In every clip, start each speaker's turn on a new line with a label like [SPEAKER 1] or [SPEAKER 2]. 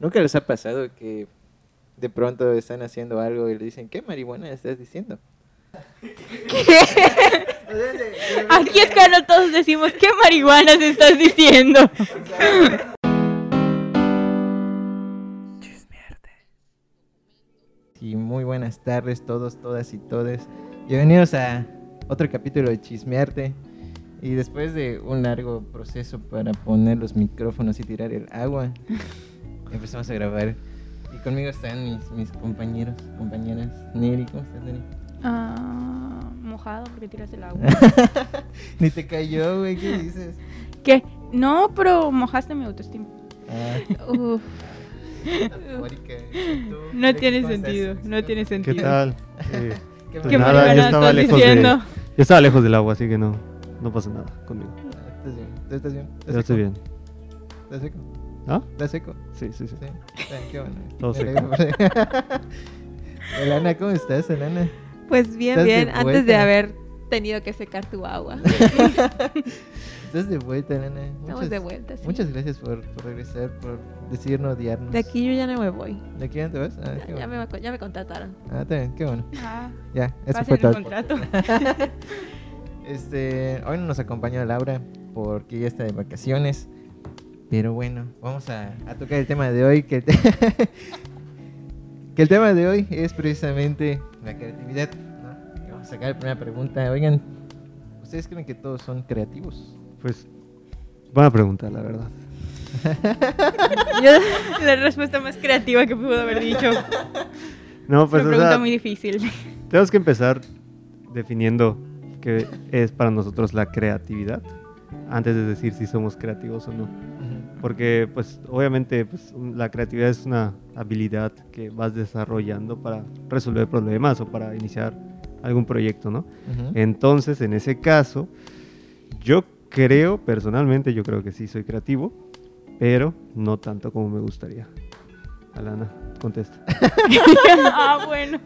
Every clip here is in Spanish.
[SPEAKER 1] ¿Nunca les ha pasado que de pronto están haciendo algo y le dicen, ¿qué marihuana estás diciendo?
[SPEAKER 2] ¿Qué? Aquí es cuando todos decimos, ¿qué marihuana estás diciendo?
[SPEAKER 1] Y muy buenas tardes todos, todas y todes. Bienvenidos a otro capítulo de Chismearte. Y después de un largo proceso para poner los micrófonos y tirar el agua, empezamos a grabar. Y conmigo están mis, mis compañeros, compañeras. Neri, ¿cómo estás, Neri?
[SPEAKER 2] Ah, mojado porque tiras el agua.
[SPEAKER 1] Ni te cayó, güey, ¿qué dices?
[SPEAKER 2] ¿Qué? No, pero mojaste mi autoestima.
[SPEAKER 1] Ah,
[SPEAKER 2] Uf,
[SPEAKER 1] metafórica. ¿Tú,
[SPEAKER 2] no tiene sentido,
[SPEAKER 1] ¿Cómo
[SPEAKER 2] no tiene
[SPEAKER 3] ¿Qué
[SPEAKER 2] sentido.
[SPEAKER 3] tal? Eh,
[SPEAKER 1] ¿Qué
[SPEAKER 3] pues
[SPEAKER 2] ¿Qué
[SPEAKER 3] nada, yo estaba
[SPEAKER 2] estás
[SPEAKER 3] lejos
[SPEAKER 2] diciendo?
[SPEAKER 3] de, yo estaba lejos del agua, así que no, no pasa nada conmigo.
[SPEAKER 1] ¿Estás bien? ¿Tú estás bien? ¿Estás
[SPEAKER 3] Yo estoy bien.
[SPEAKER 1] ¿Estás seco?
[SPEAKER 3] ¿Ah?
[SPEAKER 1] ¿Estás seco?
[SPEAKER 3] Sí, sí, sí.
[SPEAKER 1] Sí. Bien, qué bueno.
[SPEAKER 3] Todo
[SPEAKER 1] por- Elana, ¿cómo estás, Elana?
[SPEAKER 4] Pues bien,
[SPEAKER 1] Estás de
[SPEAKER 4] bien, antes de haber tenido que secar tu agua.
[SPEAKER 1] Estás de vuelta, Elana.
[SPEAKER 4] Estamos
[SPEAKER 1] Muchas,
[SPEAKER 4] de vuelta, sí.
[SPEAKER 1] muchas gracias por, por regresar, por decidir no odiarnos.
[SPEAKER 4] De aquí yo ya no me voy.
[SPEAKER 1] ¿De aquí ya te vas? Ah,
[SPEAKER 4] Ya
[SPEAKER 1] bueno.
[SPEAKER 4] me, ya me contrataron.
[SPEAKER 1] Ah, está bien, qué bueno.
[SPEAKER 2] Ah,
[SPEAKER 1] Ya, eso fue
[SPEAKER 2] el
[SPEAKER 1] todo.
[SPEAKER 2] contrato.
[SPEAKER 1] Este, hoy no nos acompaña Laura porque ella está de vacaciones. Pero bueno, vamos a, a tocar el tema de hoy. Que el, te- que el tema de hoy es precisamente la creatividad. Vamos a sacar la primera pregunta. Oigan, ¿ustedes creen que todos son creativos?
[SPEAKER 3] Pues, buena pregunta, la verdad.
[SPEAKER 2] Yo, la respuesta más creativa que pudo haber dicho.
[SPEAKER 3] No,
[SPEAKER 2] Es
[SPEAKER 3] pues,
[SPEAKER 2] una
[SPEAKER 3] o
[SPEAKER 2] pregunta
[SPEAKER 3] sea,
[SPEAKER 2] muy difícil.
[SPEAKER 3] tenemos que empezar definiendo qué es para nosotros la creatividad antes de decir si somos creativos o no. Porque, pues, obviamente, pues, la creatividad es una habilidad que vas desarrollando para resolver problemas o para iniciar algún proyecto, ¿no? Entonces, en ese caso, yo creo, personalmente, yo creo que sí soy creativo, pero no tanto como me gustaría. Alana, contesta.
[SPEAKER 2] ah, bueno.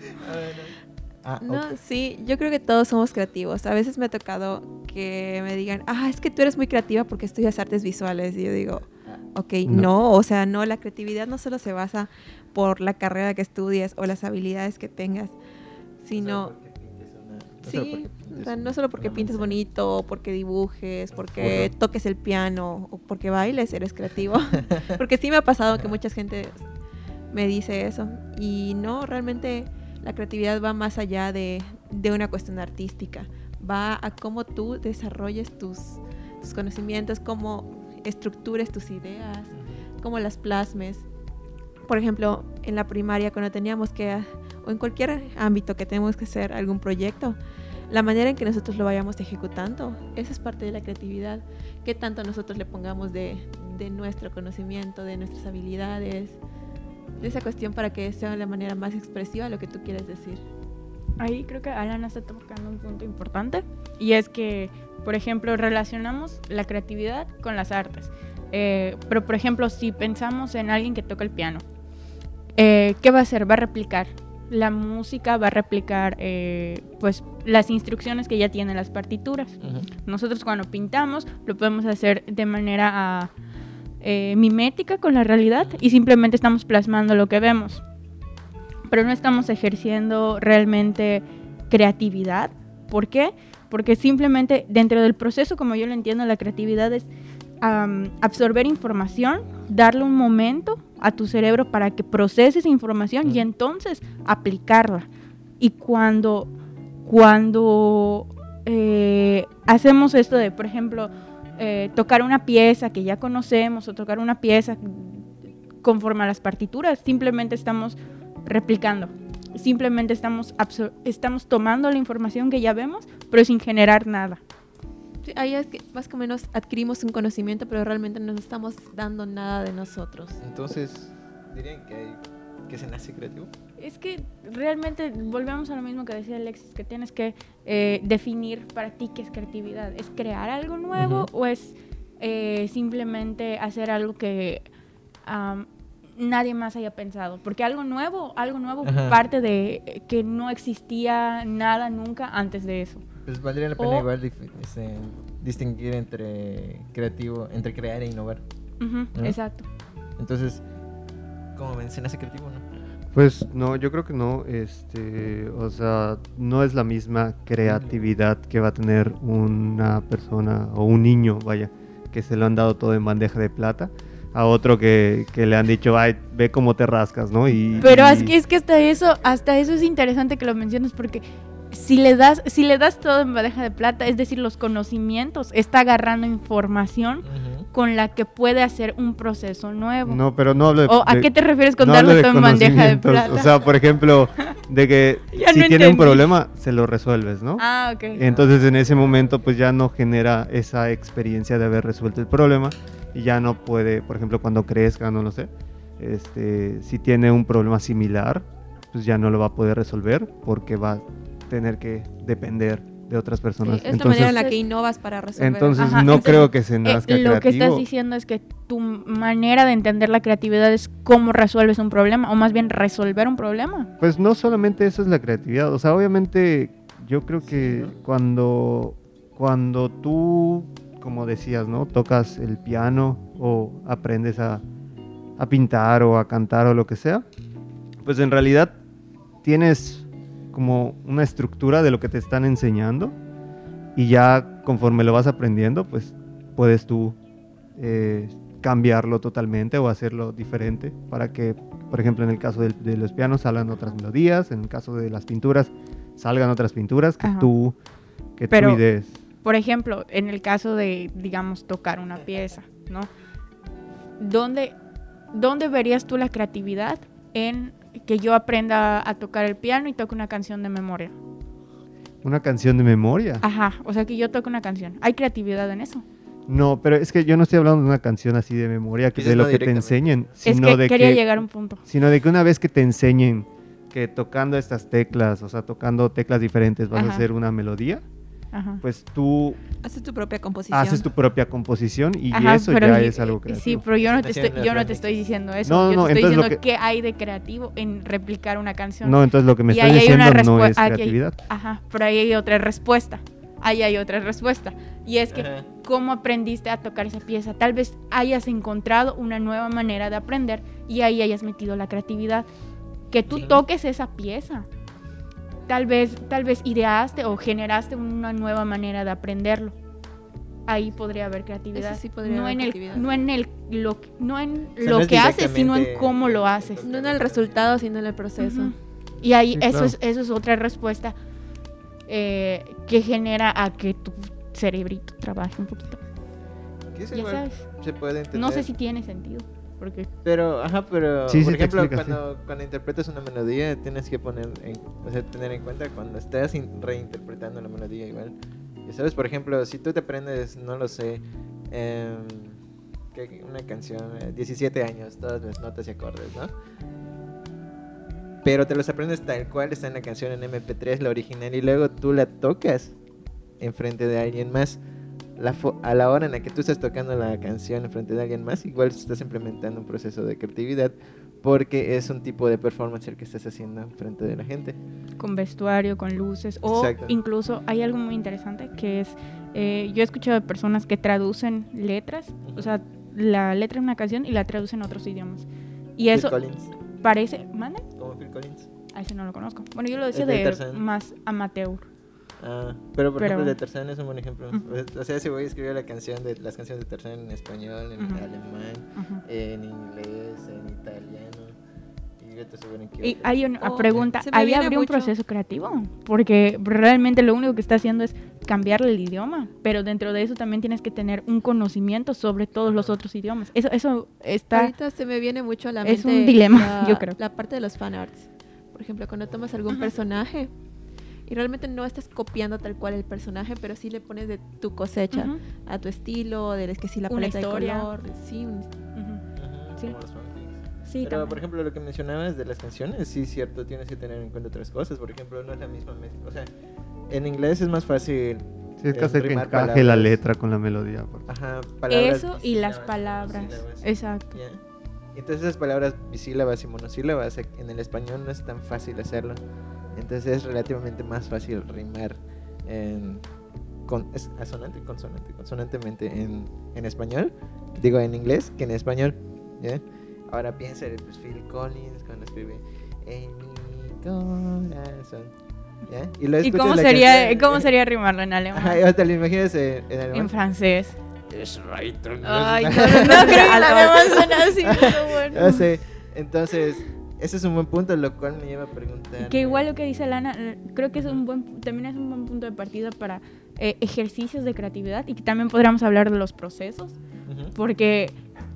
[SPEAKER 1] Ah,
[SPEAKER 4] No, sí, yo creo que todos somos creativos. A veces me ha tocado que me digan, ah, es que tú eres muy creativa porque estudias artes visuales. Y yo digo, ok,
[SPEAKER 3] No.
[SPEAKER 4] no. o sea, no, la creatividad no solo se basa por la carrera que estudies o las habilidades que tengas, sino... Sí, o sea, no solo porque pintes bonito, porque dibujes, porque
[SPEAKER 1] Furro.
[SPEAKER 4] toques el piano, o porque bailes, eres creativo. porque sí me ha pasado que mucha gente me dice eso. Y no, realmente la creatividad va más allá de, de una cuestión artística. Va a cómo tú desarrolles tus, tus conocimientos, cómo estructures tus ideas, cómo las plasmes. Por ejemplo, en la primaria cuando teníamos que, o en cualquier ámbito que tenemos que hacer algún proyecto, la manera en que nosotros lo vayamos ejecutando, esa es parte de la creatividad. ¿Qué tanto nosotros le pongamos de, de nuestro conocimiento, de nuestras habilidades, de esa cuestión para que sea la manera más expresiva lo que tú quieres decir?
[SPEAKER 2] Ahí creo que Alana está tocando un punto importante y es que, por ejemplo, relacionamos la creatividad con las artes. Eh, pero, por ejemplo, si pensamos en alguien que toca el piano, eh, ¿qué va a hacer? Va a replicar la música, va a replicar eh, pues las instrucciones que ya tienen las partituras. Nosotros cuando pintamos lo podemos hacer de manera ah, mimética con la realidad y simplemente estamos plasmando lo que vemos. Pero no estamos ejerciendo realmente creatividad. ¿Por qué? Porque simplemente dentro del proceso, como yo lo entiendo, la creatividad es am, absorber información, darle un momento a tu cerebro para que procese esa información y entonces aplicarla. Y cuando, cuando eh, hacemos esto de, por ejemplo, eh, tocar una pieza que ya conocemos o tocar una pieza conforme a las partituras, simplemente estamos replicando. Simplemente estamos, absor- estamos tomando la información que ya vemos, pero sin generar nada.
[SPEAKER 4] Sí, ahí es que más o menos adquirimos un conocimiento, pero realmente no nos estamos dando nada de nosotros.
[SPEAKER 1] Entonces, dirían que, hay- que se nace creativo.
[SPEAKER 2] Es que realmente volvemos a lo mismo que decía Alexis, que tienes que eh, definir para ti qué es creatividad. ¿Es crear algo nuevo
[SPEAKER 1] Ujú.
[SPEAKER 2] o es eh, simplemente hacer algo que am, nadie más haya pensado? Porque algo nuevo, algo nuevo
[SPEAKER 1] Ajá.
[SPEAKER 2] parte de que no existía nada nunca antes de eso.
[SPEAKER 1] Pues valdría la pena
[SPEAKER 2] O-
[SPEAKER 1] igual este, distinguir entre creativo, entre crear e innovar.
[SPEAKER 2] Exacto.
[SPEAKER 1] Entonces, como mencionaste creativo, ¿no?
[SPEAKER 3] Pues no, yo creo que no. Este, o sea, no es la misma creatividad que va a tener una persona o un niño, vaya, que se lo han dado todo en bandeja de plata, a otro que, que le han dicho, ay, ve cómo te rascas, ¿no? Y,
[SPEAKER 2] Pero
[SPEAKER 3] y-
[SPEAKER 2] es que, es que hasta eso, hasta eso es interesante que lo menciones porque si le das, si le das todo en bandeja de plata, es decir, los conocimientos, está agarrando información con la que puede hacer un proceso nuevo.
[SPEAKER 3] No, pero no hablo de...
[SPEAKER 2] ¿O a
[SPEAKER 3] de-
[SPEAKER 2] qué te refieres con
[SPEAKER 3] no
[SPEAKER 2] darle todo en bandeja de plata?
[SPEAKER 3] O sea, por ejemplo, de que si
[SPEAKER 2] no
[SPEAKER 3] tiene un problema, se lo resuelves, ¿no?
[SPEAKER 2] ah, ok.
[SPEAKER 3] Entonces en ese momento pues ya no genera esa experiencia de haber resuelto el problema y ya no puede, por ejemplo, cuando crezca, no lo sé, este, si tiene un problema similar, pues ya no lo va a poder resolver porque va a tener que depender de otras
[SPEAKER 4] Sí,
[SPEAKER 3] personas.
[SPEAKER 4] es la
[SPEAKER 3] entonces,
[SPEAKER 4] manera en la que innovas para resolver.
[SPEAKER 3] entonces
[SPEAKER 2] Ajá,
[SPEAKER 3] no
[SPEAKER 2] entonces,
[SPEAKER 3] creo que se
[SPEAKER 2] Eh,
[SPEAKER 3] nazca
[SPEAKER 2] lo que estás
[SPEAKER 3] creativo.
[SPEAKER 2] diciendo es que tu manera de entender la creatividad es cómo resuelves un problema, o más bien resolver un problema.
[SPEAKER 3] Pues no solamente eso es la creatividad, o sea, obviamente yo creo que cuando, cuando tú, como decías, ¿no? Tocas el piano o aprendes a, a pintar o a cantar o lo que sea, pues en realidad tienes como una estructura de lo que te están enseñando y ya conforme lo vas aprendiendo, pues puedes tú eh, cambiarlo totalmente o hacerlo diferente para que, por ejemplo, en el caso del- de, los pianos salgan otras melodías, en el caso de las pinturas salgan otras pinturas que
[SPEAKER 2] Ajá.
[SPEAKER 3] tú que
[SPEAKER 2] Pero-
[SPEAKER 3] tú idees.
[SPEAKER 2] Por ejemplo, en el caso de, digamos, tocar una pieza, ¿no? ¿Dónde, dónde verías tú la creatividad en que yo aprenda a tocar el piano y toque una canción de memoria?
[SPEAKER 3] Una canción de memoria.
[SPEAKER 2] Ajá, o sea que yo toque una canción. ¿Hay creatividad en eso?
[SPEAKER 3] No, pero es que yo no estoy hablando de una canción así de memoria, que de lo
[SPEAKER 1] no
[SPEAKER 3] que te enseñen,
[SPEAKER 2] es
[SPEAKER 3] sino
[SPEAKER 2] que
[SPEAKER 3] de
[SPEAKER 2] quería
[SPEAKER 3] que
[SPEAKER 2] llegar a un punto.
[SPEAKER 3] sino de que una vez que te enseñen que tocando estas teclas, o sea, tocando teclas diferentes vas a hacer una melodía,
[SPEAKER 2] Ajá.
[SPEAKER 3] pues tú
[SPEAKER 4] Haces tu propia composición.
[SPEAKER 3] haces tu propia composición y
[SPEAKER 2] Ajá,
[SPEAKER 3] eso ya
[SPEAKER 2] y-
[SPEAKER 3] es algo
[SPEAKER 2] Sí,
[SPEAKER 3] creativo.
[SPEAKER 2] pero yo no te estoy, yo no te estoy diciendo eso.
[SPEAKER 3] No,
[SPEAKER 2] yo
[SPEAKER 3] no,
[SPEAKER 2] te estoy
[SPEAKER 3] entonces lo
[SPEAKER 2] diciendo
[SPEAKER 3] que-
[SPEAKER 2] qué hay de creativo en replicar una canción.
[SPEAKER 3] No, entonces lo que me
[SPEAKER 2] Y
[SPEAKER 3] estás
[SPEAKER 2] ahí hay
[SPEAKER 3] diciendo
[SPEAKER 2] una
[SPEAKER 3] no es
[SPEAKER 2] hay-
[SPEAKER 3] creatividad.
[SPEAKER 2] Ajá, pero ahí hay otra respuesta. Ahí hay otra respuesta. Y es que,
[SPEAKER 1] Ajá.
[SPEAKER 2] ¿cómo aprendiste a tocar esa pieza? Tal vez hayas encontrado una nueva manera de aprender y ahí hayas metido la creatividad. Que tú
[SPEAKER 1] Sí.
[SPEAKER 2] toques esa pieza. Tal vez, tal vez ideaste o generaste una nueva manera de aprenderlo. Ahí podría haber creatividad.
[SPEAKER 4] Eso sí podría
[SPEAKER 2] no
[SPEAKER 4] haber
[SPEAKER 2] en el, no en el lo, que- no en
[SPEAKER 1] O sea,
[SPEAKER 2] lo
[SPEAKER 1] no
[SPEAKER 2] que haces, sino en cómo lo haces.
[SPEAKER 4] No en el resultado, sino en el proceso.
[SPEAKER 2] Y ahí
[SPEAKER 3] Sí,
[SPEAKER 2] eso,
[SPEAKER 3] claro.
[SPEAKER 2] es, eso es otra respuesta eh, que genera a que tu cerebrito trabaje un poquito. Ya
[SPEAKER 1] igual
[SPEAKER 2] sabes.
[SPEAKER 1] se puede entender.
[SPEAKER 2] No sé si tiene sentido. Porque
[SPEAKER 1] Pero, ajá, pero
[SPEAKER 3] Sí, sí
[SPEAKER 1] por
[SPEAKER 3] te
[SPEAKER 1] ejemplo,
[SPEAKER 3] explica, sí.
[SPEAKER 1] cuando, cuando interpretas una melodía, tienes que poner en, o sea, tener en cuenta cuando estás in- reinterpretando la melodía igual. Y sabes, por ejemplo, si tú te aprendes, no lo sé, em, que- una canción, eh, 17 años, todas las notas y acordes, ¿no? Pero te los aprendes tal cual está en la canción en MP3, la original, y luego tú la tocas enfrente de alguien más. La a la hora en la que tú estás tocando la canción enfrente de alguien más, igual estás implementando un proceso de creatividad porque es un tipo de performance el que estás haciendo enfrente de la gente.
[SPEAKER 2] con vestuario, con luces. O
[SPEAKER 1] Exacto.
[SPEAKER 2] incluso hay algo muy interesante que es. eh, yo he escuchado de personas que traducen letras. O sea, la letra de una canción y la traducen a otros idiomas. Y eso
[SPEAKER 1] Phil Collins,
[SPEAKER 2] parece. ¿Mande?
[SPEAKER 1] como Phil Collins.
[SPEAKER 2] A ese no lo conozco. Bueno, yo lo decía
[SPEAKER 1] de
[SPEAKER 2] de más amateur.
[SPEAKER 1] Ah, pero por
[SPEAKER 2] Pero-
[SPEAKER 1] ejemplo, el de Tarzán es un buen ejemplo.
[SPEAKER 2] Ujú.
[SPEAKER 1] O sea, ese güey escribió la canción de las canciones de Tarzán en español, en
[SPEAKER 2] Ujú.
[SPEAKER 1] alemán,
[SPEAKER 2] Ujú.
[SPEAKER 1] en inglés, en italiano. Y a
[SPEAKER 2] hay una
[SPEAKER 4] Oh,
[SPEAKER 2] pregunta, ¿ahí habría un proceso creativo? Porque realmente lo único que está haciendo es cambiarle el idioma, pero dentro de eso también tienes que tener un conocimiento sobre todos los otros idiomas. Eso, eso está...
[SPEAKER 4] Ahorita se me viene mucho a la
[SPEAKER 2] Es
[SPEAKER 4] mente
[SPEAKER 2] un dilema,
[SPEAKER 4] la,
[SPEAKER 2] yo creo.
[SPEAKER 4] la parte de los fanarts. Por ejemplo, cuando tomas algún
[SPEAKER 2] Ujú.
[SPEAKER 4] personaje y realmente no estás copiando tal cual el personaje, pero sí le pones de tu cosecha
[SPEAKER 2] Ujú,
[SPEAKER 4] a tu estilo, de que sí la
[SPEAKER 2] Una
[SPEAKER 4] paleta de
[SPEAKER 2] historia.
[SPEAKER 4] color, sí, un-
[SPEAKER 2] ujú.
[SPEAKER 1] Ajá,
[SPEAKER 2] Sí. Sí,
[SPEAKER 1] Pero,
[SPEAKER 2] también.
[SPEAKER 1] por ejemplo, lo que mencionabas de las canciones, sí, cierto, tienes que tener en cuenta otras cosas. Por ejemplo, no es la misma mezcla. O sea, en inglés es más fácil.
[SPEAKER 3] Sí, es que
[SPEAKER 1] eh,
[SPEAKER 3] hacer que encaje la
[SPEAKER 1] palabras.
[SPEAKER 3] letra con la melodía. porque-
[SPEAKER 1] Ajá, palabras
[SPEAKER 2] Eso y las palabras. Exacto.
[SPEAKER 1] ¿ya? Entonces esas palabras bisílabas y monosílabas en el español no es tan fácil hacerlo. Entonces es relativamente más fácil rimar en, con, es asonante y consonante, consonantemente en, en español, digo en inglés que en español. ¿ya? Ahora piensa en pues, Phil Collins cuando escribe En mi corazón. ¿Ya? Y, lo
[SPEAKER 2] ¿Y cómo sería,
[SPEAKER 1] canción,
[SPEAKER 2] cómo
[SPEAKER 1] eh,
[SPEAKER 2] sería rimarlo en alemán?
[SPEAKER 1] Ajá, hasta lo imaginas en, en alemán.
[SPEAKER 2] En francés.
[SPEAKER 1] Es right,
[SPEAKER 2] Ay, no, no, no creo que en alemán suena así, pero bueno.
[SPEAKER 1] Ya sé. Entonces, ese es un buen punto, lo cual me lleva a preguntar.
[SPEAKER 2] Que igual lo que dice Lana, eh, creo que es un buen, también es un buen punto de partida para eh, ejercicios de creatividad y que también podríamos hablar de los procesos,
[SPEAKER 1] Ujú.
[SPEAKER 2] porque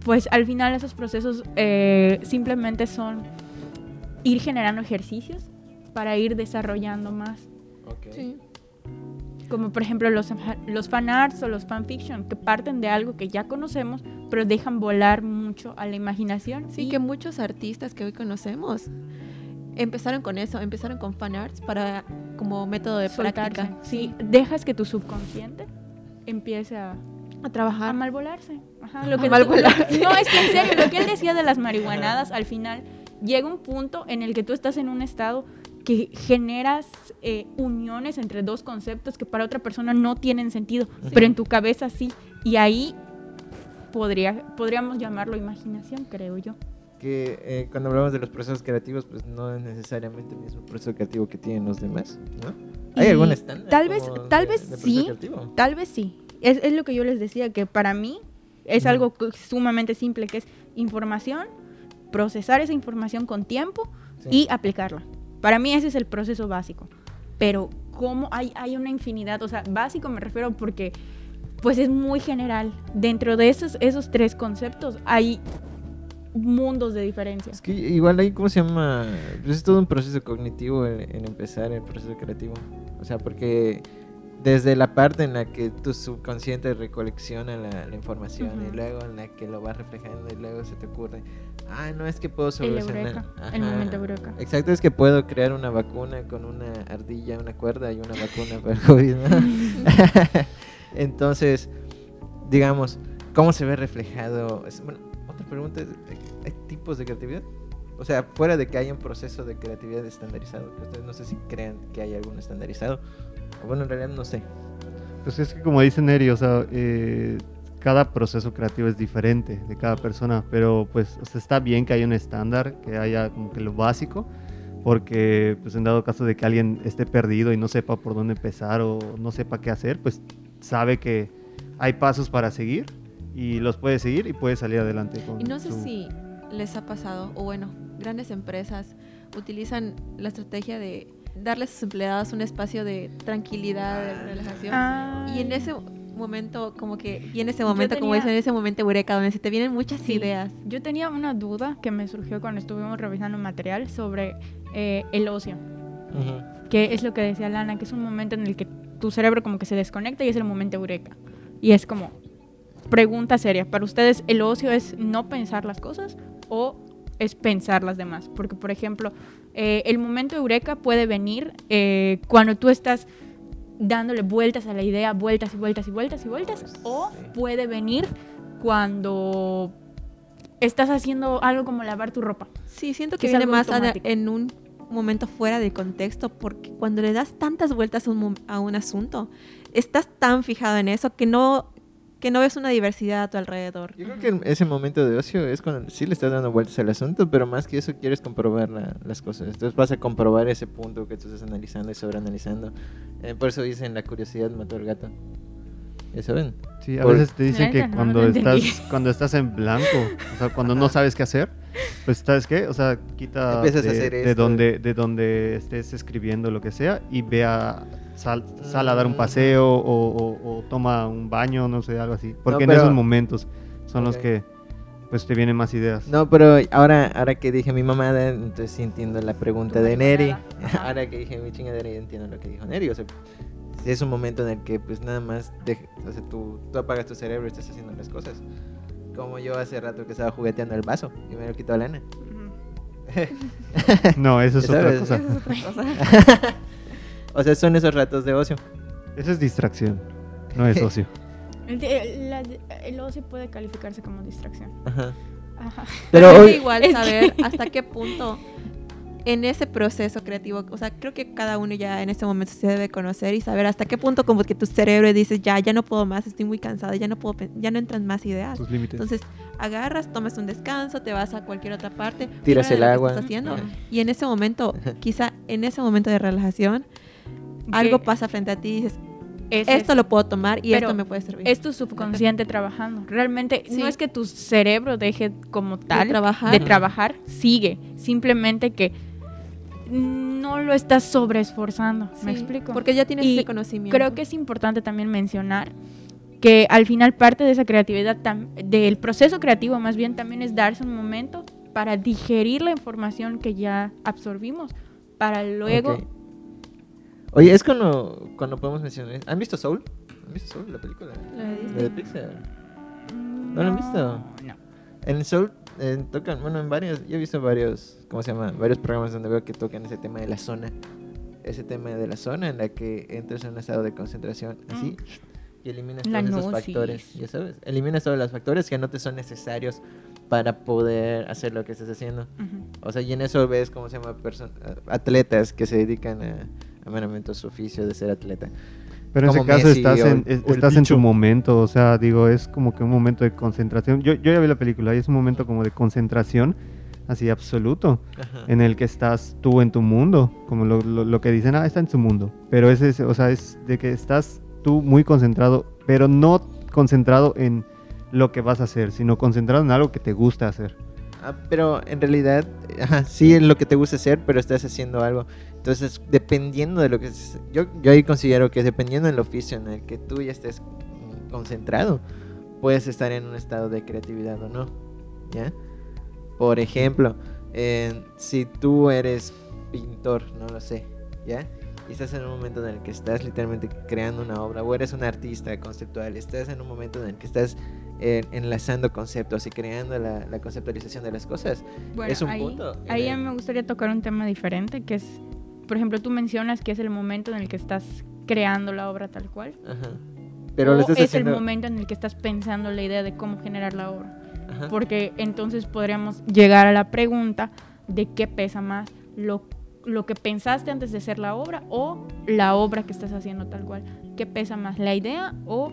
[SPEAKER 2] pues al final esos procesos eh, simplemente son ir generando ejercicios para ir desarrollando más,
[SPEAKER 1] Ok.
[SPEAKER 4] Sí.
[SPEAKER 2] Como por ejemplo los, los fanarts o los fanfiction, que parten de algo que ya conocemos, pero dejan volar mucho a la imaginación.
[SPEAKER 4] Sí,
[SPEAKER 2] y-
[SPEAKER 4] que muchos artistas que hoy conocemos empezaron con eso, empezaron con fanarts para como método de
[SPEAKER 2] soltarse.
[SPEAKER 4] práctica.
[SPEAKER 2] Sí, dejas que tu subconsciente empiece a,
[SPEAKER 4] a
[SPEAKER 2] a
[SPEAKER 4] trabajar.
[SPEAKER 2] malvolarse. Ajá, lo
[SPEAKER 4] A
[SPEAKER 2] que
[SPEAKER 4] malvolarse.
[SPEAKER 2] No, es que en serio, lo que él decía de las marihuanadas, al final llega un punto en el que tú estás en un estado que generas eh, uniones entre dos conceptos que para otra persona no tienen sentido,
[SPEAKER 1] Sí.
[SPEAKER 2] pero en tu cabeza sí. Y ahí podría, podríamos llamarlo imaginación, creo yo.
[SPEAKER 1] Que eh, cuando hablamos de los procesos creativos, pues no es necesariamente el mismo proceso creativo que tienen los demás, ¿no? ¿Hay
[SPEAKER 2] Y
[SPEAKER 1] algún estándar?
[SPEAKER 2] tal vez- tal
[SPEAKER 1] de-
[SPEAKER 2] vez
[SPEAKER 1] de
[SPEAKER 2] sí.
[SPEAKER 1] creativo?
[SPEAKER 2] Tal vez sí. Es, es lo que yo les decía, que para mí es
[SPEAKER 1] Ujú.
[SPEAKER 2] algo sumamente simple, que es información, procesar esa información con tiempo
[SPEAKER 1] Sí.
[SPEAKER 2] y aplicarla. Para mí ese es el proceso básico. Pero cómo hay, hay una infinidad, o sea, básico me refiero porque pues es muy general. Dentro de esos, esos tres conceptos hay mundos de diferencia.
[SPEAKER 1] Es que igual ahí, ¿cómo se llama? Pues es todo un proceso cognitivo en, en empezar el proceso creativo. O sea, porque desde la parte en la que tu subconsciente recolecciona la, la información y luego en la que lo vas reflejando y luego se te ocurre, ah, no es que puedo
[SPEAKER 2] El
[SPEAKER 1] solucionar.
[SPEAKER 2] el
[SPEAKER 1] Ajá.
[SPEAKER 2] momento eureka.
[SPEAKER 1] Exacto, es que puedo crear una vacuna con una ardilla, una cuerda y una vacuna para el COVID. ¿no? Entonces, digamos, ¿cómo se ve reflejado? Bueno, otra pregunta es, ¿hay tipos de creatividad? O sea, fuera de que haya un proceso de creatividad estandarizado, que ustedes no sé si crean que hay algún estandarizado. Bueno, en realidad no sé.
[SPEAKER 3] Pues es que como dice Neri, o sea, eh, cada proceso creativo es diferente de cada persona, pero pues o sea, está bien que haya un estándar, que haya como que lo básico, porque pues en dado caso de que alguien esté perdido y no sepa por dónde empezar o no sepa qué hacer, pues sabe que hay pasos para seguir y los puede seguir y puede salir adelante. Con
[SPEAKER 4] Y no sé
[SPEAKER 3] su-
[SPEAKER 4] si les ha pasado, o bueno, grandes empresas utilizan la estrategia de darle a sus empleados un espacio de tranquilidad, de relajación. Y en
[SPEAKER 2] Ay.
[SPEAKER 4] ese momento, como que, y en ese momento, como
[SPEAKER 2] tenía-
[SPEAKER 4] dicen, en ese momento eureka, donde se te vienen muchas
[SPEAKER 2] Sí.
[SPEAKER 4] ideas.
[SPEAKER 2] Yo tenía una duda que me surgió cuando estuvimos revisando material sobre eh, el ocio, que es lo que decía Lana, que es un momento en el que tu cerebro como que se desconecta y es el momento eureka. Y es como, pregunta seria, ¿para ustedes el ocio es no pensar las cosas o es pensar las demás? Porque, por ejemplo, eh, el momento eureka puede venir eh, cuando tú estás dándole vueltas a la idea, vueltas y vueltas y vueltas y vueltas, o
[SPEAKER 1] Sí.
[SPEAKER 2] puede venir cuando estás haciendo algo como lavar tu ropa.
[SPEAKER 4] Sí, siento
[SPEAKER 2] Que
[SPEAKER 4] que viene más en un momento fuera de contexto, porque cuando le das tantas vueltas a un, a un asunto, estás tan fijado en eso que no, que no ves una diversidad a tu alrededor.
[SPEAKER 1] Yo creo que ese momento de ocio es cuando sí le estás dando vueltas al asunto, pero más que eso quieres comprobar la- las cosas. Entonces vas a comprobar ese punto que tú estás analizando y sobreanalizando. Eh, por eso dicen la curiosidad mató al gato. ¿Ya saben?
[SPEAKER 3] Sí, a
[SPEAKER 1] Por-
[SPEAKER 3] veces te dicen que
[SPEAKER 2] no
[SPEAKER 3] cuando
[SPEAKER 2] entendí.
[SPEAKER 3] estás cuando estás en blanco, o sea, cuando no sabes qué hacer, pues sabes qué, o sea, quita
[SPEAKER 1] Empiezas a
[SPEAKER 3] de,
[SPEAKER 1] hacer
[SPEAKER 3] de donde de donde estés escribiendo lo que sea y ve a sal, sal a dar un paseo o, o- o toma un baño, no sé, algo así, porque en
[SPEAKER 1] pero-
[SPEAKER 3] esos momentos son los que pues te vienen más ideas.
[SPEAKER 1] No, pero ahora, ahora que dije mi mamada, entonces sí entiendo la pregunta de Neri. ahora que dije mi chingadera, ya entiendo lo que dijo Neri. O sea, es un momento en el que pues nada más dej- o sea, tú, tú apagas tu cerebro y estás haciendo las cosas. Como yo hace rato que estaba jugueteando el vaso y me lo quitó Lana.
[SPEAKER 3] No, eso es otra cosa.
[SPEAKER 4] Esa es otra cosa.
[SPEAKER 1] O sea, son esos ratos de ocio.
[SPEAKER 3] Eso es distracción, no es ocio.
[SPEAKER 2] El, el- el ocio puede calificarse como distracción.
[SPEAKER 1] Ajá.
[SPEAKER 2] Ajá.
[SPEAKER 1] Pero
[SPEAKER 4] Pero
[SPEAKER 1] hoy,
[SPEAKER 4] igual
[SPEAKER 2] Es
[SPEAKER 4] saber
[SPEAKER 2] que-
[SPEAKER 4] hasta qué punto en ese proceso creativo, o sea, creo que cada uno ya en este momento se debe conocer y saber hasta qué punto como que tu cerebro dice, ya, ya no puedo más, estoy muy cansada, ya no puedo, ya no entran más ideas.
[SPEAKER 3] Tus límites.
[SPEAKER 4] Entonces, agarras, tomas un descanso, te vas a cualquier otra parte,
[SPEAKER 1] Tiras el agua.
[SPEAKER 4] estás haciendo,
[SPEAKER 1] Ajá.
[SPEAKER 4] y en ese momento, quizá en ese momento de relajación, algo pasa frente a ti y dices,
[SPEAKER 2] es
[SPEAKER 4] esto lo puedo tomar y
[SPEAKER 2] Pero
[SPEAKER 4] esto me puede servir.
[SPEAKER 2] es tu subconsciente trabajando. Realmente
[SPEAKER 4] Sí.
[SPEAKER 2] no es que tu cerebro deje como tal
[SPEAKER 4] trabajar.
[SPEAKER 2] de trabajar, sigue. Simplemente que no lo estás sobreesforzando. ¿Me explico?
[SPEAKER 4] Porque ya tienes
[SPEAKER 2] Y
[SPEAKER 4] ese conocimiento.
[SPEAKER 2] Creo que es importante también mencionar que al final parte de esa creatividad, del proceso creativo más bien, también es darse un momento para digerir la información que ya absorbimos, para luego...
[SPEAKER 1] Oye, es cuando, cuando podemos mencionar. ¿Han visto Soul? ¿Han visto Soul, la película?
[SPEAKER 4] ¿La de
[SPEAKER 1] La Pixar. ¿No lo han visto?
[SPEAKER 2] No.
[SPEAKER 1] En Soul eh, tocan, bueno, en varios, yo he visto varios, ¿cómo se llama? Varios programas donde veo que tocan ese tema de la zona. Ese tema de la zona en la que entras en un estado de concentración así y eliminas
[SPEAKER 2] La
[SPEAKER 1] todos esos factores, ya sabes. Eliminas todos los factores que no te son necesarios para poder hacer lo que estás haciendo. O sea, y en eso ves, ¿cómo se llama? Person- atletas que se dedican a, a meramente su oficio de ser atleta.
[SPEAKER 3] Pero en ese caso
[SPEAKER 1] Messi
[SPEAKER 3] estás, en,
[SPEAKER 1] el-
[SPEAKER 3] estás en tu momento, o sea, digo, es como que un momento de concentración. Yo, yo ya vi la película y es un momento como de concentración, así absoluto,
[SPEAKER 1] Ajá.
[SPEAKER 3] en el que estás tú en tu mundo, como lo, lo- lo que dicen, ah, está en su mundo. Pero es, ese, o sea, es de que estás tú muy concentrado, pero no concentrado en lo que vas a hacer, sino concentrado en algo que te gusta hacer.
[SPEAKER 1] Ah, pero en realidad, sí es lo que te gusta hacer, pero estás haciendo algo. Entonces, dependiendo de lo que... Yo, yo ahí considero que dependiendo del oficio en el que tú ya estés concentrado, puedes estar en un estado de creatividad o no. ¿Ya? Por ejemplo, si tú eres pintor, no lo sé, ¿ya? Y estás en un momento en el que estás literalmente creando una obra, o eres un artista conceptual, estás en un momento en el que estás enlazando conceptos y creando la, la conceptualización de las cosas.
[SPEAKER 2] Bueno,
[SPEAKER 1] Es un
[SPEAKER 2] ahí,
[SPEAKER 1] punto
[SPEAKER 2] ahí
[SPEAKER 1] el-
[SPEAKER 2] me gustaría tocar un tema diferente, que es, por ejemplo, tú mencionas que es el momento en el que estás creando la obra tal cual.
[SPEAKER 1] Ajá. Pero
[SPEAKER 2] o es
[SPEAKER 1] haciendo...
[SPEAKER 2] el momento en el que estás pensando la idea de cómo generar la obra.
[SPEAKER 1] Ajá.
[SPEAKER 2] Porque entonces podríamos llegar a la pregunta de qué pesa más, lo, lo que pensaste antes de hacer la obra o la obra que estás haciendo tal cual. ¿Qué pesa más, la idea o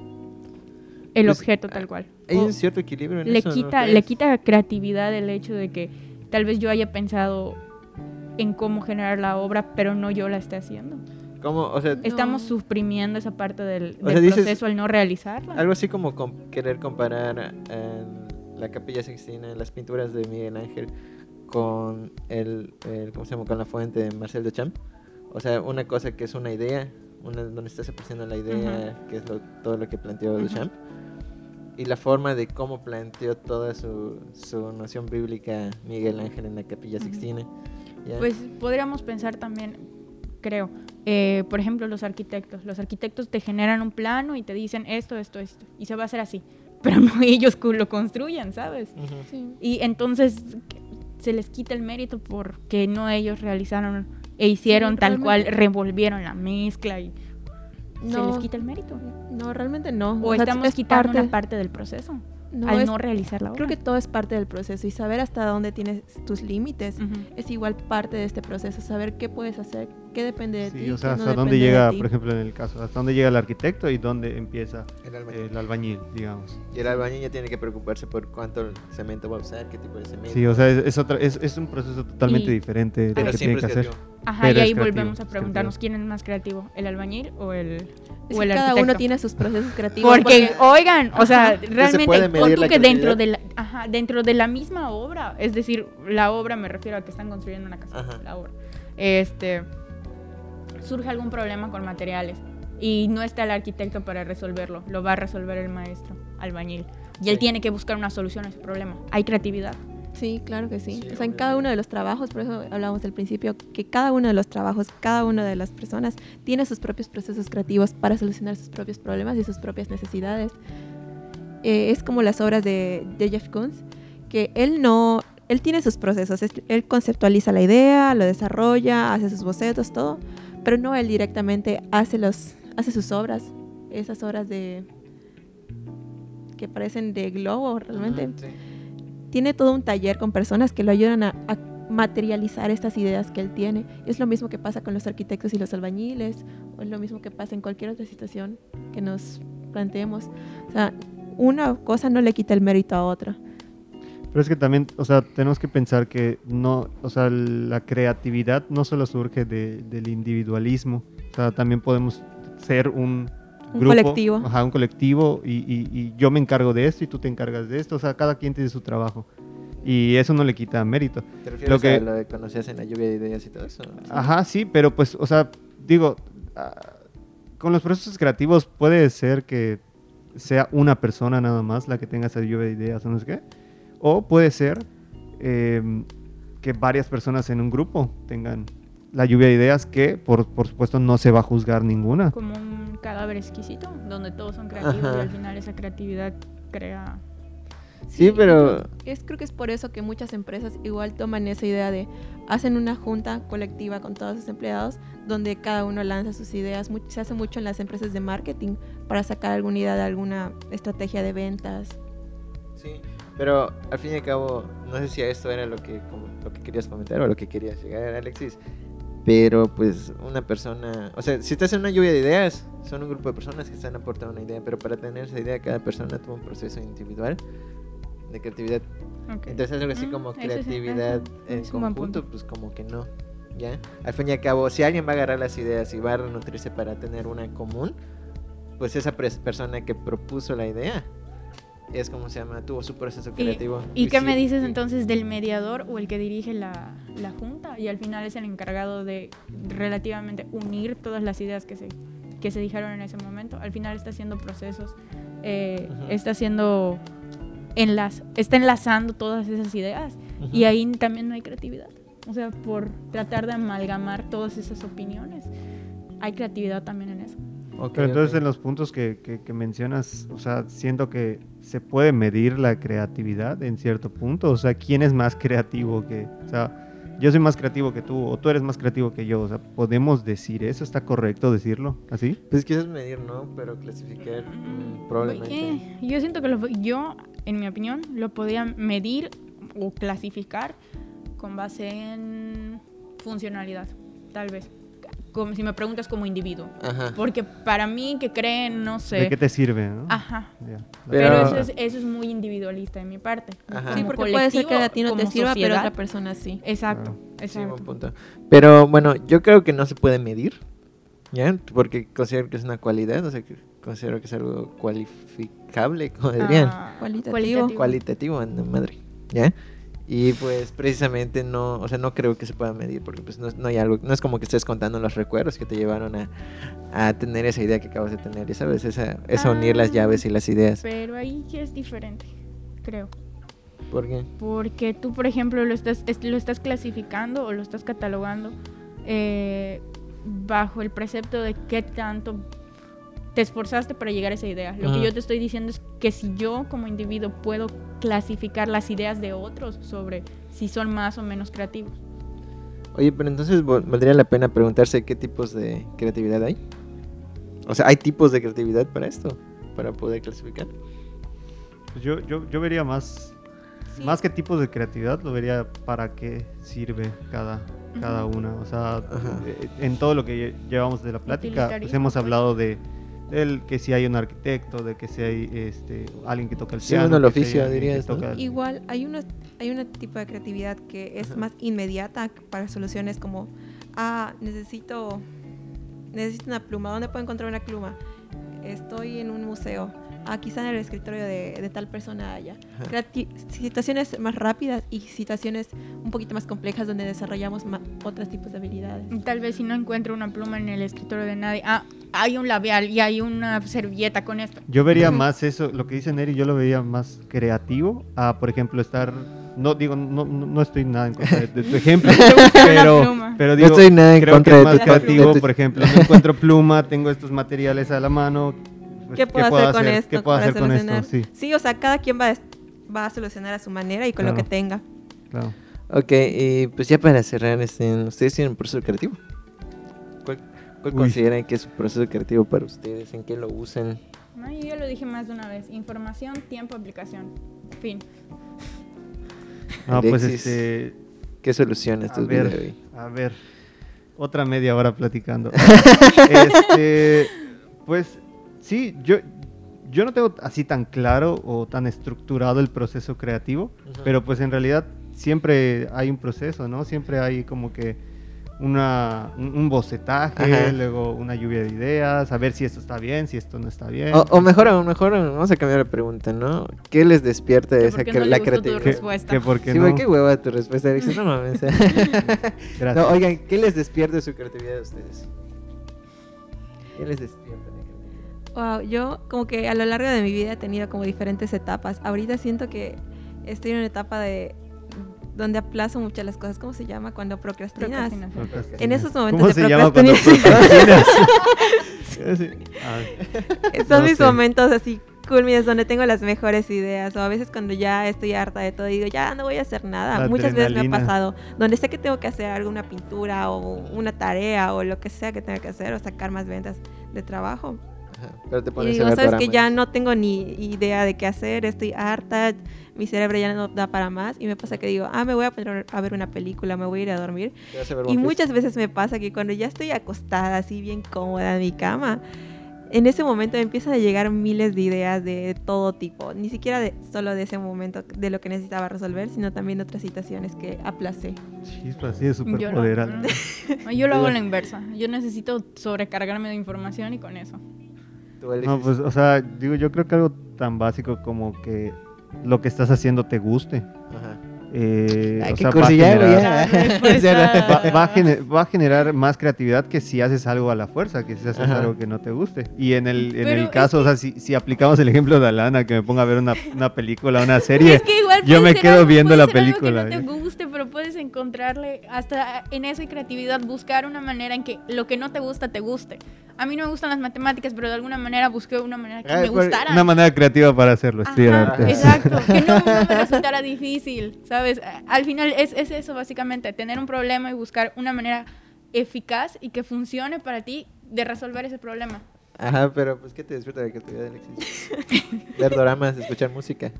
[SPEAKER 2] el
[SPEAKER 1] Pues,
[SPEAKER 2] objeto tal cual?
[SPEAKER 1] Hay
[SPEAKER 2] O
[SPEAKER 1] un cierto equilibrio en
[SPEAKER 2] le
[SPEAKER 1] eso, ¿no
[SPEAKER 2] quita, le
[SPEAKER 1] crees?
[SPEAKER 2] quita creatividad el hecho de que tal vez yo haya pensado en cómo generar la obra, pero no yo la esté haciendo.
[SPEAKER 1] ¿Cómo? O sea,
[SPEAKER 2] Estamos
[SPEAKER 4] No.
[SPEAKER 2] suprimiendo esa parte del,
[SPEAKER 1] O
[SPEAKER 2] del
[SPEAKER 1] sea, dices-
[SPEAKER 2] proceso al no realizarla.
[SPEAKER 1] algo así como com- querer comparar eh, la Capilla Sixtina, las pinturas de Miguel Ángel con el, el- ¿cómo se llama? Con la fuente de Marcel Duchamp. O sea, una cosa que es una idea, una donde estás apreciando la idea, que es lo- todo lo que planteó
[SPEAKER 2] Ujú.
[SPEAKER 1] Duchamp, y la forma de cómo planteó toda su, su noción bíblica Miguel Ángel en la Capilla. Sixtina. ¿ya?
[SPEAKER 2] Pues podríamos pensar también, creo, eh, por ejemplo, los arquitectos. Los arquitectos te generan un plano y te dicen esto, esto, esto, y se va a hacer así. Pero no ellos lo construyan, ¿sabes?
[SPEAKER 4] Sí.
[SPEAKER 2] Y entonces se les quita el mérito porque no ellos realizaron e hicieron
[SPEAKER 4] Sí,
[SPEAKER 2] tal cual, revolvieron la mezcla y se
[SPEAKER 4] No,
[SPEAKER 2] les quita el mérito.
[SPEAKER 4] no, realmente no.
[SPEAKER 2] O
[SPEAKER 4] sea,
[SPEAKER 2] estamos
[SPEAKER 4] es
[SPEAKER 2] quitando
[SPEAKER 4] parte-
[SPEAKER 2] una parte del proceso
[SPEAKER 4] no,
[SPEAKER 2] al
[SPEAKER 4] es-
[SPEAKER 2] no realizar la obra.
[SPEAKER 4] Creo que todo es parte del proceso y saber hasta dónde tienes tus límites es igual parte de este proceso. Saber qué puedes hacer, qué depende de ti.
[SPEAKER 3] Sí, o sea,
[SPEAKER 4] no
[SPEAKER 3] hasta dónde llega,
[SPEAKER 4] ti.
[SPEAKER 3] por ejemplo, en el caso, hasta dónde llega el arquitecto y dónde empieza
[SPEAKER 1] El albañil.
[SPEAKER 3] el albañil, digamos.
[SPEAKER 1] Y el albañil ya tiene que preocuparse por cuánto cemento va a usar, qué tipo de cemento.
[SPEAKER 3] Sí, o sea, es, es, otra- es, es un proceso totalmente
[SPEAKER 2] Y-
[SPEAKER 3] diferente de
[SPEAKER 1] pero
[SPEAKER 3] lo que
[SPEAKER 1] siempre
[SPEAKER 3] tiene
[SPEAKER 1] es
[SPEAKER 3] que hacer.
[SPEAKER 2] Ajá,
[SPEAKER 3] Pero
[SPEAKER 2] y ahí
[SPEAKER 3] creativo,
[SPEAKER 2] volvemos a preguntarnos quién es más creativo, el albañil o el,
[SPEAKER 4] Es
[SPEAKER 2] o
[SPEAKER 4] que
[SPEAKER 2] el
[SPEAKER 4] cada uno tiene sus procesos creativos.
[SPEAKER 2] Porque, oigan, o sea, realmente
[SPEAKER 1] medir
[SPEAKER 2] tú que dentro de, la, ajá, dentro de la misma obra, es decir, la obra me refiero a que están construyendo una casa,
[SPEAKER 1] Ajá.
[SPEAKER 2] la obra, este, surge algún problema con materiales y no está el arquitecto para resolverlo, lo va a resolver el maestro, albañil, y él
[SPEAKER 1] Sí.
[SPEAKER 2] tiene que buscar una solución a ese problema. Hay creatividad.
[SPEAKER 4] Sí, claro que sí.
[SPEAKER 1] Sí,
[SPEAKER 4] o sea, en cada uno de los trabajos, por eso hablábamos al principio, que cada uno de los trabajos, cada una de las personas tiene sus propios procesos creativos para solucionar sus propios problemas y sus propias necesidades. Eh, es como las obras de, de Jeff Koons, que él no, él tiene sus procesos, es- él conceptualiza la idea, lo desarrolla, hace sus bocetos, todo, pero no él directamente hace, los, hace sus obras, esas obras de que parecen de globo realmente
[SPEAKER 1] sí.
[SPEAKER 4] tiene todo un taller con personas que lo ayudan a, a materializar estas ideas que él tiene. Es lo mismo que pasa con los arquitectos y los albañiles, o es lo mismo que pasa en cualquier otra situación que nos planteemos. O sea, una cosa no le quita el mérito a otra.
[SPEAKER 3] Pero es que también, o sea, tenemos que pensar que no, o sea, la creatividad no solo surge de- del individualismo, o sea, también podemos ser un,
[SPEAKER 4] Un
[SPEAKER 3] grupo,
[SPEAKER 4] colectivo.
[SPEAKER 3] Ajá, un colectivo y, y- y yo me encargo de esto y tú te encargas de esto, o sea, cada quien tiene su trabajo y eso no le quita mérito.
[SPEAKER 1] ¿Te refieres
[SPEAKER 3] Lo que-
[SPEAKER 1] a lo de conocías en la lluvia de ideas y todo eso?
[SPEAKER 3] Ajá, sí, pero pues, o sea, digo, ah, con los procesos creativos puede ser que sea una persona nada más la que tenga esa lluvia de ideas o no sé qué. O puede ser em, que varias personas en un grupo tengan la lluvia de ideas que, por, por supuesto, no se va a juzgar ninguna.
[SPEAKER 2] Como un cadáver exquisito, donde todos son creativos
[SPEAKER 1] Ajá.
[SPEAKER 2] y al final esa creatividad crea...
[SPEAKER 1] Sí, pero
[SPEAKER 4] Es, creo que es por eso que muchas empresas igual toman esa idea de hacen una junta colectiva con todos sus empleados donde cada uno lanza sus ideas. Se hace mucho en las empresas de marketing para sacar alguna idea de alguna estrategia de ventas.
[SPEAKER 1] Sí, pero al fin y al cabo, no sé si esto era lo que, como- lo que querías comentar o lo que querías llegar, Alexis. Pero pues una persona, o sea, si estás en una lluvia de ideas, son un grupo de personas que están aportando una idea, pero para tener esa idea cada persona tuvo un proceso individual de creatividad.
[SPEAKER 2] Ok.
[SPEAKER 1] Entonces algo así
[SPEAKER 2] Mm,
[SPEAKER 1] como
[SPEAKER 2] sí,
[SPEAKER 1] creatividad
[SPEAKER 2] ese
[SPEAKER 1] en
[SPEAKER 2] es
[SPEAKER 1] conjunto, pues como que no. ¿Ya? Al fin y al cabo, si alguien va a agarrar las ideas y va a nutrirse para tener una en común, pues esa persona que propuso la idea es como se llama, tuvo su proceso
[SPEAKER 2] ¿Y,
[SPEAKER 1] creativo.
[SPEAKER 2] ¿y qué
[SPEAKER 1] sí-
[SPEAKER 2] me dices
[SPEAKER 1] y-
[SPEAKER 2] entonces del mediador o el que dirige la, la junta y al final es el encargado de relativamente unir todas las ideas que se, que se dijeron en ese momento? Al final está haciendo procesos, eh, está haciendo enlaz, está enlazando todas esas ideas y ahí también no hay creatividad. O sea, por tratar de amalgamar todas esas opiniones, hay creatividad también en eso.
[SPEAKER 1] Ok,
[SPEAKER 3] Pero entonces en los puntos que, que- que mencionas, o sea, siento que se puede medir la creatividad en cierto punto. O sea, ¿quién es más creativo que... O sea, yo soy más creativo que tú o tú eres más creativo que yo. O sea, ¿podemos decir eso? ¿Está correcto decirlo así?
[SPEAKER 1] Pues quizás medir, ¿no? Pero clasificar, mm, probablemente.
[SPEAKER 2] Yo siento que lo- yo, en mi opinión, lo podía medir o clasificar con base en funcionalidad, tal vez. Como si me preguntas como individuo.
[SPEAKER 1] Ajá.
[SPEAKER 2] Porque para mí que creen, no sé.
[SPEAKER 3] ¿De qué te sirve? no?
[SPEAKER 2] Ajá. Pero,
[SPEAKER 1] Pero-
[SPEAKER 2] eso, es, eso es muy individualista de mi parte.
[SPEAKER 1] Ajá.
[SPEAKER 4] Sí, porque puede ser que a ti no te sirva, pero a otra persona sí.
[SPEAKER 2] Exacto, exacto.
[SPEAKER 1] punto. Pero bueno, yo creo que no se puede medir, ¿ya? Porque considero que es una cualidad, o sea, que considero que es algo cualificable, como dirían.
[SPEAKER 2] Ah,
[SPEAKER 4] Cualitativo.
[SPEAKER 1] Cualitativo, anda madre, ¿ya? Y pues precisamente no, o sea, no creo que se pueda medir porque pues no, no hay algo, no es como que estés contando los recuerdos que te llevaron a, a tener esa idea que acabas de tener, ya sabes, esa, esa unir las
[SPEAKER 2] Ah.
[SPEAKER 1] llaves y las ideas.
[SPEAKER 2] Pero ahí ya es diferente, creo.
[SPEAKER 1] ¿Por qué?
[SPEAKER 2] Porque tú, por ejemplo, lo estás, es- lo estás clasificando o lo estás catalogando eh, bajo el precepto de qué tanto te esforzaste para llegar a esa idea. Lo
[SPEAKER 1] Ajá.
[SPEAKER 2] que yo te estoy diciendo es que si yo como individuo puedo clasificar las ideas de otros sobre si son más o menos creativos.
[SPEAKER 1] Oye, pero entonces val- valdría la pena preguntarse qué tipos de creatividad hay. O sea, ¿hay tipos de creatividad para esto? Para poder clasificar.
[SPEAKER 3] Pues yo, yo, yo vería más, más que tipos de creatividad, lo vería para qué sirve cada, cada una. O sea,
[SPEAKER 1] Ajá.
[SPEAKER 3] eh, en todo lo que lle- llevamos de la plática, pues hemos
[SPEAKER 2] pues.
[SPEAKER 3] hablado de del que si hay un arquitecto, de que si hay este, alguien que toca el
[SPEAKER 1] Sí,
[SPEAKER 3] piano.
[SPEAKER 1] uno el
[SPEAKER 3] que si hay
[SPEAKER 1] oficio, dirías, ¿no?
[SPEAKER 4] Igual hay una hay un tipo de creatividad que es
[SPEAKER 1] Ajá.
[SPEAKER 4] más inmediata para soluciones como ah necesito necesito una pluma dónde puedo encontrar una pluma estoy en un museo ah quizá en el escritorio de, de tal persona allá situaciones más rápidas y situaciones un poquito más complejas donde desarrollamos otros tipos de habilidades
[SPEAKER 2] Tal vez si no encuentro una pluma en el escritorio de nadie. Ah, hay un labial y hay una servilleta con esto.
[SPEAKER 3] Yo vería más eso, lo que dice Neri, yo lo vería más creativo a, por ejemplo, estar. No digo, no, no, no estoy nada en contra de, de tu ejemplo, pero, pero
[SPEAKER 1] No
[SPEAKER 3] digo,
[SPEAKER 1] estoy nada en
[SPEAKER 3] creo
[SPEAKER 1] contra
[SPEAKER 3] que
[SPEAKER 1] de
[SPEAKER 3] es más
[SPEAKER 1] tu-
[SPEAKER 3] creativo,
[SPEAKER 1] de tu-
[SPEAKER 3] por ejemplo, no encuentro pluma, tengo estos materiales a la mano. Pues,
[SPEAKER 4] ¿Qué puedo hacer con esto
[SPEAKER 3] ¿Qué puedo
[SPEAKER 4] para
[SPEAKER 3] hacer con esto?
[SPEAKER 4] solucionar?
[SPEAKER 3] Sí,
[SPEAKER 4] sí o sea cada quien va a, va a solucionar a su manera y con lo que tenga
[SPEAKER 3] claro.
[SPEAKER 1] Ok, y pues ya para cerrar, este, ¿ustedes tienen un proceso creativo? ¿Cuál, cuál consideran que es un proceso creativo para ustedes? ¿En qué lo usan?
[SPEAKER 2] No, yo ya lo dije más de una vez. Información, tiempo, aplicación. Fin.
[SPEAKER 3] No, pues
[SPEAKER 1] Alexis.
[SPEAKER 3] este.
[SPEAKER 1] ¿Qué soluciones
[SPEAKER 3] A ver.
[SPEAKER 1] hoy?
[SPEAKER 3] A ver, otra media hora platicando. Este, pues sí, yo, yo no tengo así tan claro o tan estructurado el proceso creativo, pero pues en realidad siempre hay un proceso, ¿no? Siempre hay como que una, un, un bocetaje,
[SPEAKER 1] Ajá.
[SPEAKER 3] luego una lluvia de ideas, a ver si esto está bien, si esto no está bien.
[SPEAKER 1] O, o mejor aún, mejor aún, vamos a cambiar la pregunta, ¿no? ¿Qué les despierta
[SPEAKER 2] Que
[SPEAKER 1] esa
[SPEAKER 2] por qué
[SPEAKER 1] cre-
[SPEAKER 2] no
[SPEAKER 1] la
[SPEAKER 2] tu
[SPEAKER 1] creatividad?
[SPEAKER 3] que,
[SPEAKER 2] respuesta.
[SPEAKER 3] que porque
[SPEAKER 1] Sí,
[SPEAKER 3] no.
[SPEAKER 1] qué hueva tu respuesta. No mames.
[SPEAKER 3] Gracias.
[SPEAKER 1] no, oigan, ¿qué les despierta su creatividad a ustedes? ¿Qué les despierta?
[SPEAKER 4] Wow, yo como que a lo largo de mi vida he tenido como diferentes etapas. Ahorita siento que estoy en una etapa de donde aplazo muchas las cosas. ¿Cómo se llama? Cuando procrastinas. En esos momentos
[SPEAKER 3] ¿Cómo
[SPEAKER 4] de
[SPEAKER 3] se llama cuando procrastinas?
[SPEAKER 4] Son
[SPEAKER 3] No
[SPEAKER 4] mis
[SPEAKER 3] sé.
[SPEAKER 4] momentos así culmines donde tengo las mejores ideas o a veces cuando ya estoy harta de todo digo ya no voy a hacer nada.
[SPEAKER 3] La
[SPEAKER 4] Muchas veces me ha pasado donde sé que tengo que hacer alguna pintura o una tarea o lo que sea que tenga que hacer o sacar más ventas de trabajo.
[SPEAKER 1] Ajá, Pero te
[SPEAKER 4] Y
[SPEAKER 1] pones
[SPEAKER 4] digo,
[SPEAKER 1] a ver
[SPEAKER 4] sabes que ya no tengo ni idea de qué hacer, estoy harta, mi cerebro ya no da para más y me pasa que digo, ah, me voy a poner a ver una película, me voy a ir a dormir. Y muchas veces me pasa que cuando ya estoy acostada así bien cómoda en mi cama, en ese momento me empiezan a llegar miles de ideas de todo tipo, ni siquiera de, solo de ese momento de lo que necesitaba resolver, sino también de otras situaciones que aplacé.
[SPEAKER 3] Chispa, así
[SPEAKER 2] Yo no.
[SPEAKER 3] superpoder. Alan.
[SPEAKER 2] No, Yo lo hago a la inversa. Yo necesito sobrecargarme de información y con eso.
[SPEAKER 1] Tú, Alexis.
[SPEAKER 3] No, pues, o sea, digo, yo creo que algo tan básico como que lo que estás haciendo te guste.
[SPEAKER 1] Ajá.
[SPEAKER 3] Eh,
[SPEAKER 1] Ay,
[SPEAKER 3] o
[SPEAKER 1] qué
[SPEAKER 3] sea, va a generar-
[SPEAKER 1] ya.
[SPEAKER 2] La respuesta-
[SPEAKER 3] va, va a gener- va a generar más creatividad que si haces algo a la fuerza, que si haces
[SPEAKER 1] Ajá.
[SPEAKER 3] algo que no te guste. Y en el, en el caso, o sea, si, si aplicamos el ejemplo de Alana, que me ponga a ver una, una película, una serie,
[SPEAKER 2] Es que igual
[SPEAKER 3] yo me
[SPEAKER 2] ser
[SPEAKER 3] quedo
[SPEAKER 2] algo-
[SPEAKER 3] viendo la
[SPEAKER 2] ser algo
[SPEAKER 3] película,
[SPEAKER 2] que no te guste, pero puedes encontrarle hasta en esa creatividad buscar una manera en que lo que no te gusta te guste. A mí no me gustan las matemáticas, pero de alguna manera busqué una manera que
[SPEAKER 1] Ay,
[SPEAKER 2] me
[SPEAKER 1] pero
[SPEAKER 2] gustara.
[SPEAKER 3] una manera creativa para hacerlo, estudiar
[SPEAKER 2] Ajá. Exacto, que no, no me resultara difícil, ¿sabes? Al final es, es eso básicamente, tener un problema y buscar una manera eficaz y que funcione para ti de resolver ese problema.
[SPEAKER 1] Ajá, pero pues ¿qué te despierta la creatividad, Alexis? Ver doramas, escuchar música.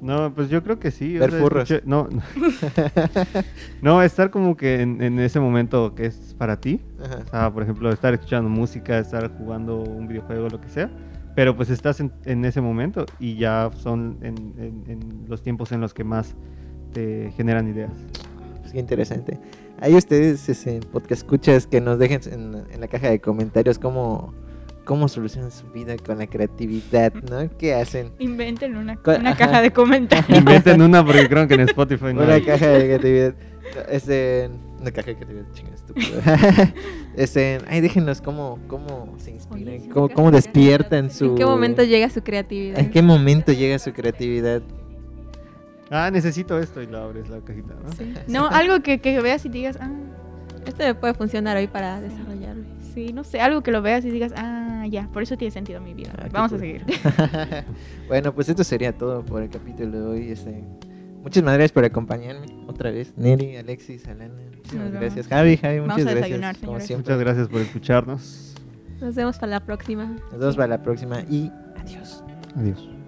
[SPEAKER 3] No, pues yo creo que sí. o
[SPEAKER 1] Ver
[SPEAKER 3] sea,
[SPEAKER 1] furros.
[SPEAKER 3] escuché- no, no. No, estar como que en, en ese momento que es para ti.
[SPEAKER 1] Ajá.
[SPEAKER 3] O sea, por ejemplo, estar escuchando música, estar jugando un videojuego, lo que sea. Pero pues estás en, en ese momento y ya son en, en- en los tiempos en los que más te generan ideas.
[SPEAKER 1] Pues qué interesante. Hay ustedes, ese podcast escuchas, que nos dejen en, en la caja de comentarios cómo, cómo solucionan su vida con la creatividad, ¿no? ¿Qué hacen?
[SPEAKER 2] Inventen una, una caja de comentarios.
[SPEAKER 3] Inventen una porque creo que en Spotify no
[SPEAKER 1] Una
[SPEAKER 3] hay.
[SPEAKER 1] caja de creatividad. Este, una caja de creatividad, chinga, estúpido. este, ay, déjenos cómo, cómo se inspiran, cómo, cómo
[SPEAKER 2] de
[SPEAKER 1] despiertan su...
[SPEAKER 4] ¿En qué momento llega su creatividad?
[SPEAKER 1] ¿En qué momento llega su creatividad?
[SPEAKER 3] Ah, necesito esto y la abres la cajita, ¿no?
[SPEAKER 2] Sí. No, algo que, que veas y digas, ah,
[SPEAKER 4] Esto me puede funcionar hoy para desarrollarme.
[SPEAKER 2] sí, no sé, algo que lo veas y digas, ah, ya, por eso tiene sentido mi vida.
[SPEAKER 1] Ah,
[SPEAKER 2] Vamos a seguir.
[SPEAKER 1] bueno, pues esto sería todo por el capítulo de hoy. Este, muchas gracias por acompañarme otra vez. Neri, Alexis, Alana.
[SPEAKER 2] Nos
[SPEAKER 1] gracias. Javi, Javi,
[SPEAKER 2] Vamos
[SPEAKER 1] muchas
[SPEAKER 2] a
[SPEAKER 1] gracias. Como siempre.
[SPEAKER 3] Muchas gracias por escucharnos.
[SPEAKER 4] Nos vemos para la próxima.
[SPEAKER 1] Nos vemos para la próxima y adiós.
[SPEAKER 3] Adiós.